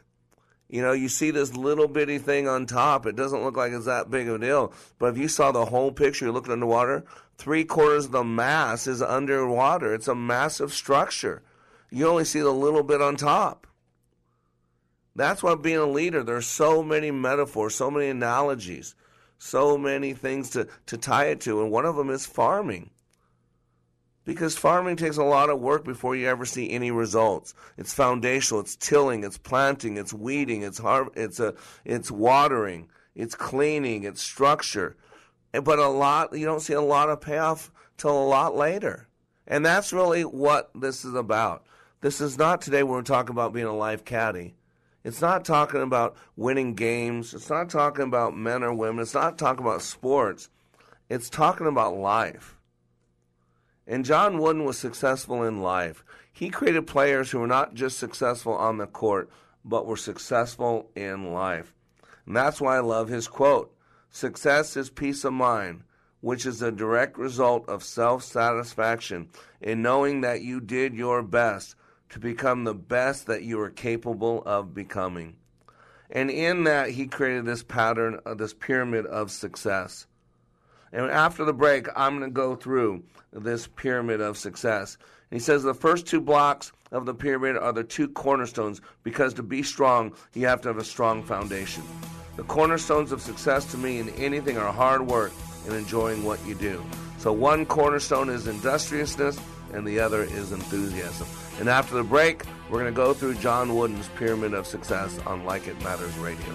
You know, you see this little bitty thing on top. It doesn't look like it's that big of a deal. But if you saw the whole picture, you're looking underwater, three quarters of the mass is underwater. It's a massive structure. You only see the little bit on top. That's why being a leader, there's so many metaphors, so many analogies, so many things to, to tie it to. And one of them is farming. Because farming takes a lot of work before you ever see any results. It's foundational, it's tilling, it's planting, it's weeding, it's har- it's a it's watering, it's cleaning, it's structure. But a lot you don't see a lot of payoff till a lot later. And that's really what this is about. This is not today we're talking about being a life caddy. It's not talking about winning games. It's not talking about men or women. It's not talking about sports. It's talking about life. And John Wooden was successful in life. He created players who were not just successful on the court, but were successful in life. And that's why I love his quote Success is peace of mind, which is a direct result of self satisfaction in knowing that you did your best to become the best that you are capable of becoming. And in that, he created this pattern, of this pyramid of success. And after the break, I'm going to go through this pyramid of success. And he says the first two blocks of the pyramid are the two cornerstones because to be strong, you have to have a strong foundation. The cornerstones of success to me in anything are hard work and enjoying what you do. So one cornerstone is industriousness and the other is enthusiasm. And after the break, we're going to go through John Wooden's Pyramid of Success on Like It Matters Radio.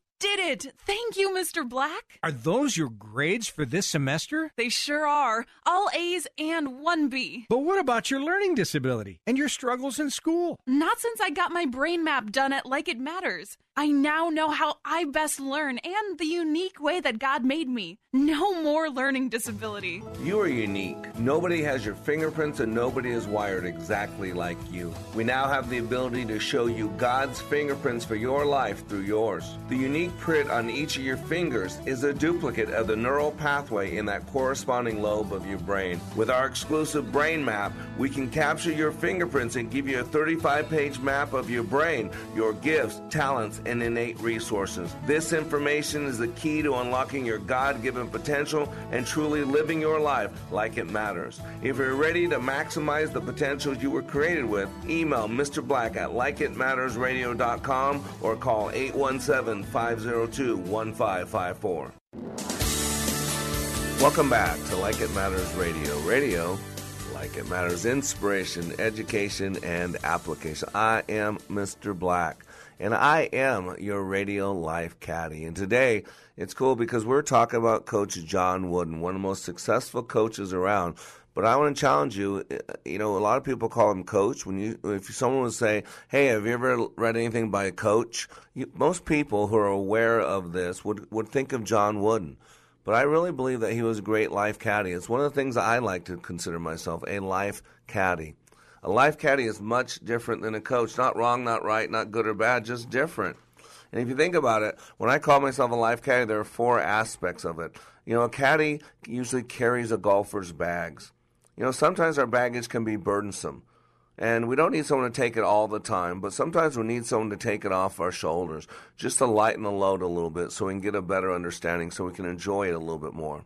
did it! Thank you, Mr. Black. Are those your grades for this semester? They sure are. All A's and one B. But what about your learning disability and your struggles in school? Not since I got my brain map done at Like It Matters. I now know how I best learn and the unique way that God made me. No more learning disability. You are unique. Nobody has your fingerprints and nobody is wired exactly like you. We now have the ability to show you God's fingerprints for your life through yours. The unique print on each of your fingers is a duplicate of the neural pathway in that corresponding lobe of your brain. With our exclusive brain map, we can capture your fingerprints and give you a 35 page map of your brain, your gifts, talents, and innate resources. This information is the key to unlocking your God given potential and truly living your life like it matters. If you're ready to maximize the potential you were created with, email Mr. Black at likeitmattersradio.com or call 817 502 1554. Welcome back to Like It Matters Radio. Radio, like it matters, inspiration, education, and application. I am Mr. Black and I am your radio life caddy. And today it's cool because we're talking about Coach John Wooden, one of the most successful coaches around. But I want to challenge you. Eh, you know, a lot of people call him coach. When you, if someone would say, "Hey, have you ever read anything by a coach?" You, most people who are aware of this would would think of John Wooden. But I really believe that he was a great life caddy. It's one of the things I like to consider myself a life caddy. A life caddy is much different than a coach. Not wrong, not right, not good or bad, just different. And if you think about it, when I call myself a life caddy, there are four aspects of it. You know, a caddy usually carries a golfer's bags. You know, sometimes our baggage can be burdensome. And we don't need someone to take it all the time, but sometimes we need someone to take it off our shoulders just to lighten the load a little bit so we can get a better understanding, so we can enjoy it a little bit more.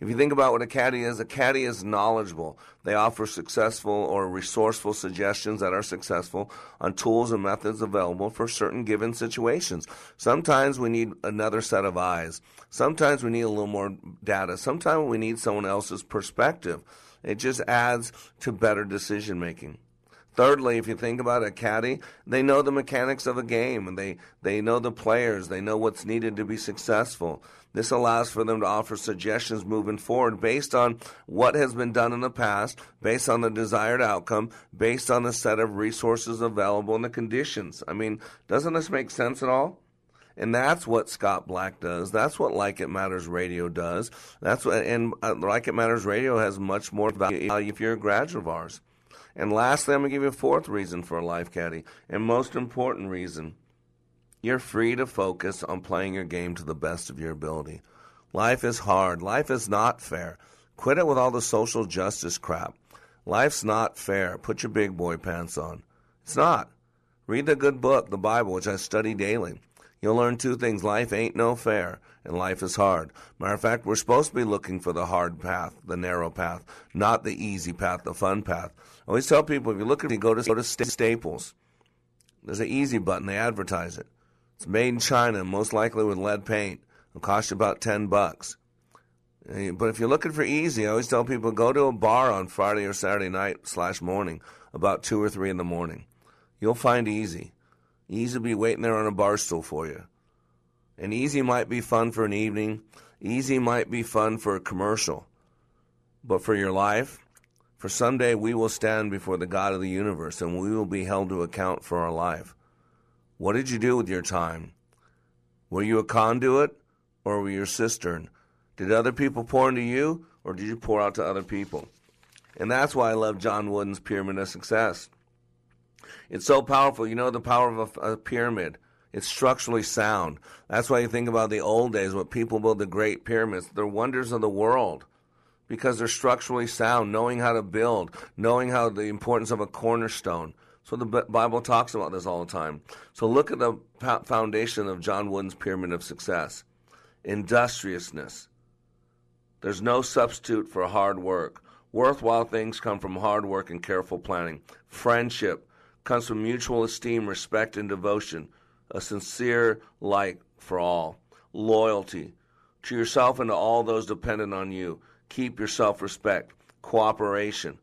If you think about what a caddy is, a caddy is knowledgeable. They offer successful or resourceful suggestions that are successful on tools and methods available for certain given situations. Sometimes we need another set of eyes. Sometimes we need a little more data. Sometimes we need someone else's perspective. It just adds to better decision making. Thirdly, if you think about a caddy, they know the mechanics of a game and they, they know the players, they know what's needed to be successful. This allows for them to offer suggestions moving forward based on what has been done in the past, based on the desired outcome, based on the set of resources available and the conditions. I mean, doesn't this make sense at all? And that's what Scott Black does. That's what Like It Matters Radio does. That's what, and uh, Like It Matters Radio has much more value if you're a graduate of ours. And lastly, I'm going to give you a fourth reason for a life caddy, and most important reason. You're free to focus on playing your game to the best of your ability. Life is hard. Life is not fair. Quit it with all the social justice crap. Life's not fair. Put your big boy pants on. It's not. Read the good book, the Bible, which I study daily. You'll learn two things life ain't no fair, and life is hard. Matter of fact, we're supposed to be looking for the hard path, the narrow path, not the easy path, the fun path. I always tell people if you look at it, go to, go to Staples. There's an easy button, they advertise it. It's made in China, most likely with lead paint. It'll cost you about 10 bucks. But if you're looking for easy, I always tell people go to a bar on Friday or Saturday night slash morning about 2 or 3 in the morning. You'll find easy. Easy will be waiting there on a bar stool for you. And easy might be fun for an evening. Easy might be fun for a commercial. But for your life, for someday we will stand before the God of the universe and we will be held to account for our life. What did you do with your time? Were you a conduit or were you a cistern? Did other people pour into you or did you pour out to other people? And that's why I love John Wooden's Pyramid of Success. It's so powerful. You know the power of a, a pyramid. It's structurally sound. That's why you think about the old days when people built the great pyramids. They're wonders of the world because they're structurally sound, knowing how to build, knowing how the importance of a cornerstone. So the Bible talks about this all the time. So look at the foundation of John Wooden's Pyramid of Success. Industriousness. There's no substitute for hard work. Worthwhile things come from hard work and careful planning. Friendship comes from mutual esteem, respect, and devotion. A sincere like for all. Loyalty to yourself and to all those dependent on you. Keep your self respect, cooperation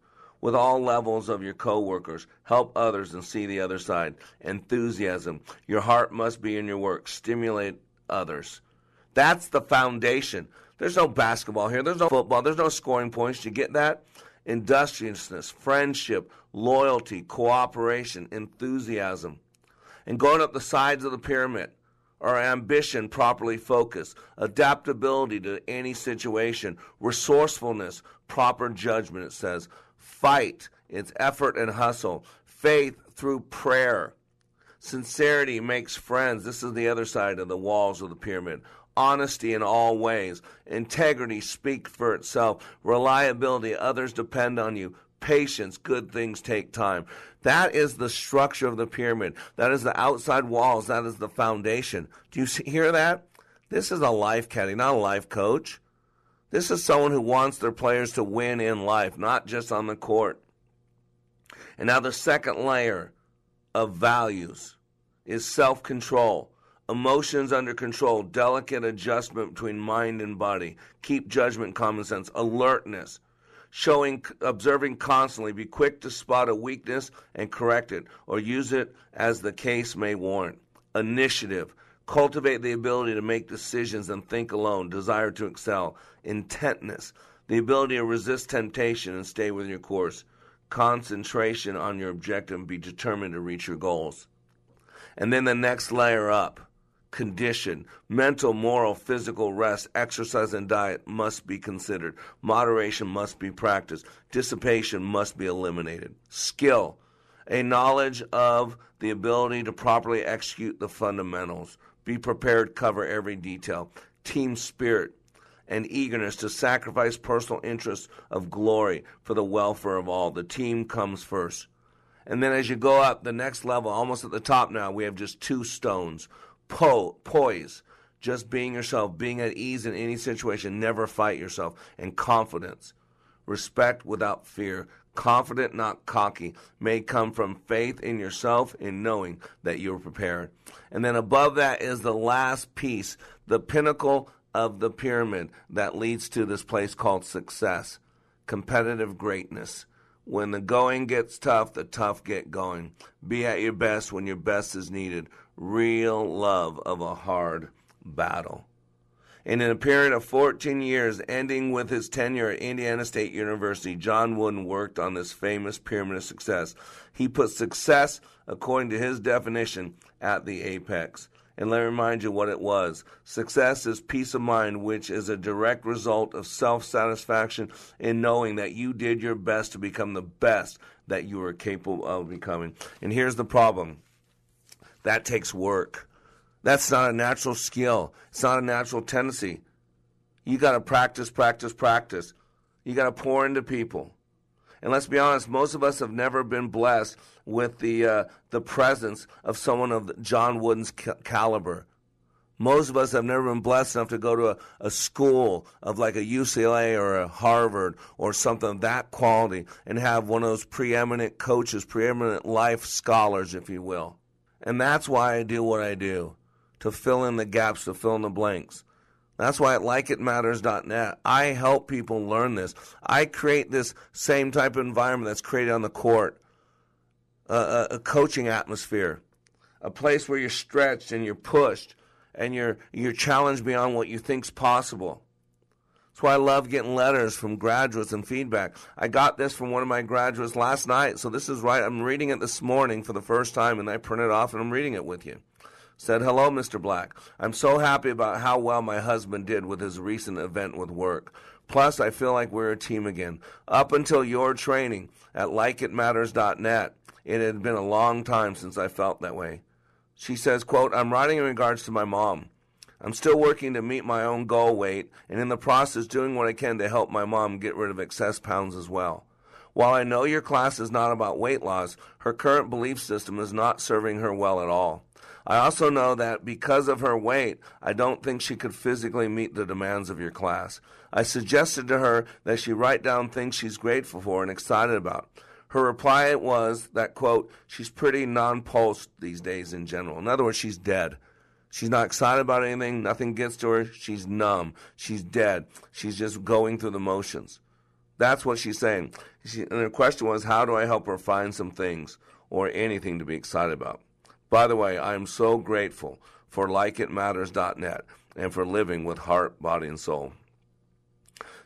with all levels of your coworkers. Help others and see the other side. Enthusiasm. Your heart must be in your work. Stimulate others. That's the foundation. There's no basketball here. There's no football. There's no scoring points. You get that? Industriousness, friendship, loyalty, cooperation, enthusiasm. And going up the sides of the pyramid our ambition properly focused, adaptability to any situation, resourcefulness, proper judgment, it says, fight, it's effort and hustle, faith through prayer. Sincerity makes friends. This is the other side of the walls of the pyramid. Honesty in all ways. Integrity speaks for itself. Reliability, others depend on you. Patience, good things take time. That is the structure of the pyramid. That is the outside walls. That is the foundation. Do you hear that? This is a life caddy, not a life coach. This is someone who wants their players to win in life, not just on the court. And now the second layer of values is self control. Emotions under control, delicate adjustment between mind and body, keep judgment, common sense, alertness, showing observing constantly. Be quick to spot a weakness and correct it or use it as the case may warrant. Initiative. Cultivate the ability to make decisions and think alone. Desire to excel. Intentness. The ability to resist temptation and stay with your course. Concentration on your objective and be determined to reach your goals. And then the next layer up condition. Mental, moral, physical rest, exercise, and diet must be considered. Moderation must be practiced. Dissipation must be eliminated. Skill, a knowledge of the ability to properly execute the fundamentals. Be prepared cover every detail. Team spirit and eagerness to sacrifice personal interests of glory for the welfare of all. The team comes first. And then as you go up the next level, almost at the top now, we have just two stones po- poise, Just being yourself, being at ease in any situation, never fight yourself, and confidence. Respect without fear, confident, not cocky, may come from faith in yourself in knowing that you're prepared. And then above that is the last piece, the pinnacle of the pyramid that leads to this place called success, competitive greatness. When the going gets tough, the tough get going. Be at your best when your best is needed. Real love of a hard battle and in a period of 14 years, ending with his tenure at Indiana State University, John Wooden worked on this famous pyramid of success. He put success, according to his definition, at the apex. And let me remind you what it was. Success is peace of mind, which is a direct result of self satisfaction in knowing that you did your best to become the best that you are capable of becoming. And here's the problem that takes work. That's not a natural skill. It's not a natural tendency. You got to practice, practice, practice. You got to pour into people. And let's be honest, most of us have never been blessed with the uh, the presence of someone of John Wooden's ca- caliber. Most of us have never been blessed enough to go to a, a school of like a UCLA or a Harvard or something of that quality and have one of those preeminent coaches, preeminent life scholars, if you will. And that's why I do what I do to fill in the gaps, to fill in the blanks. That's why at likeitmatters.net, I help people learn this. I create this same type of environment that's created on the court, a, a coaching atmosphere, a place where you're stretched and you're pushed and you're you're challenged beyond what you think's possible. That's why I love getting letters from graduates and feedback. I got this from one of my graduates last night, so this is right. I'm reading it this morning for the first time, and I print it off and I'm reading it with you said, Hello, Mr. Black. I'm so happy about how well my husband did with his recent event with work. Plus, I feel like we're a team again. Up until your training at likeitmatters.net, it had been a long time since I felt that way. She says, quote, I'm writing in regards to my mom. I'm still working to meet my own goal weight and in the process doing what I can to help my mom get rid of excess pounds as well. While I know your class is not about weight loss, her current belief system is not serving her well at all. I also know that because of her weight, I don't think she could physically meet the demands of your class. I suggested to her that she write down things she's grateful for and excited about. Her reply was that, quote, she's pretty non-pulsed these days in general. In other words, she's dead. She's not excited about anything. Nothing gets to her. She's numb. She's dead. She's just going through the motions. That's what she's saying. She, and her question was, how do I help her find some things or anything to be excited about? By the way, I am so grateful for likeitmatters.net and for living with heart, body, and soul.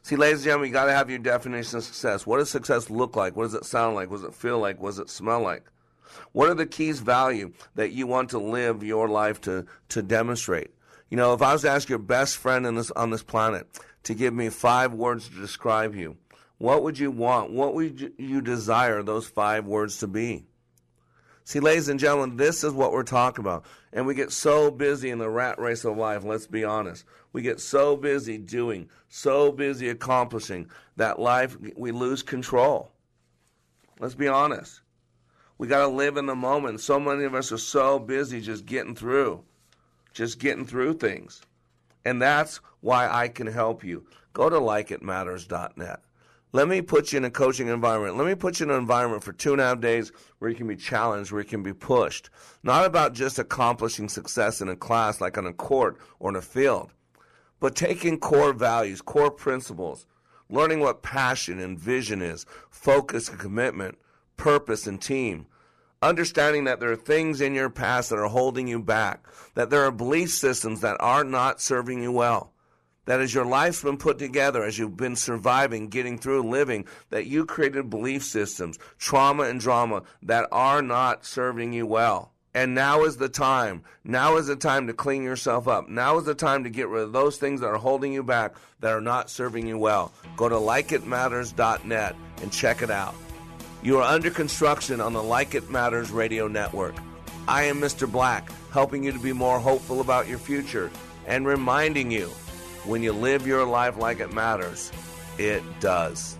See, ladies and gentlemen, you got to have your definition of success. What does success look like? What does it sound like? What does it feel like? What does it smell like? What are the keys value that you want to live your life to, to demonstrate? You know, if I was to ask your best friend in this, on this planet to give me five words to describe you, what would you want? What would you desire those five words to be? See, ladies and gentlemen, this is what we're talking about. And we get so busy in the rat race of life, let's be honest. We get so busy doing, so busy accomplishing that life, we lose control. Let's be honest. We got to live in the moment. So many of us are so busy just getting through, just getting through things. And that's why I can help you. Go to likeitmatters.net. Let me put you in a coaching environment. Let me put you in an environment for two and a half days where you can be challenged, where you can be pushed. Not about just accomplishing success in a class like on a court or in a field, but taking core values, core principles, learning what passion and vision is, focus and commitment, purpose and team. Understanding that there are things in your past that are holding you back, that there are belief systems that are not serving you well that as your life's been put together, as you've been surviving, getting through, living, that you created belief systems, trauma and drama that are not serving you well. And now is the time. Now is the time to clean yourself up. Now is the time to get rid of those things that are holding you back that are not serving you well. Go to likeitmatters.net and check it out. You are under construction on the Like It Matters radio network. I am Mr. Black, helping you to be more hopeful about your future and reminding you when you live your life like it matters, it does.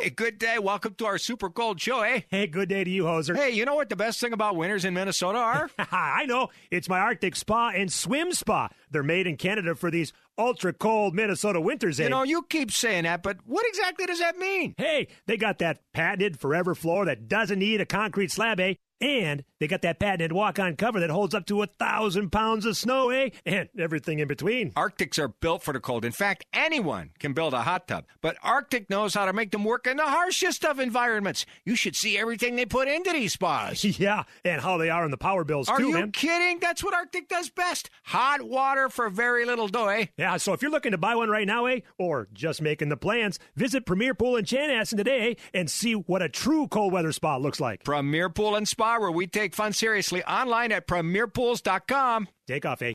Hey, good day. Welcome to our super cold show, eh? Hey, good day to you, hoser. Hey, you know what the best thing about winters in Minnesota are? I know. It's my Arctic spa and swim spa. They're made in Canada for these ultra cold Minnesota winters, eh? You know, you keep saying that, but what exactly does that mean? Hey, they got that patented forever floor that doesn't need a concrete slab, eh? And they got that patented walk on cover that holds up to a thousand pounds of snow, eh? And everything in between. Arctics are built for the cold. In fact, anyone can build a hot tub, but Arctic knows how to make them work in the harshest of environments. You should see everything they put into these spas. yeah, and how they are in the power bills, Are too, you kidding? That's what Arctic does best. Hot water for very little dough, eh? Yeah, so if you're looking to buy one right now, eh, or just making the plans, visit Premier Pool in Chanhassen today eh, and see what a true cold weather spa looks like. Premier Pool and Spa, where we take fun seriously, online at premierpools.com. Take off, eh?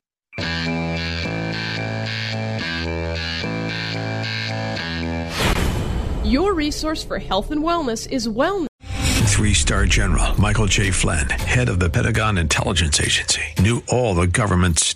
Your resource for health and wellness is Wellness. Three star general Michael J. Flynn, head of the Pentagon Intelligence Agency, knew all the government's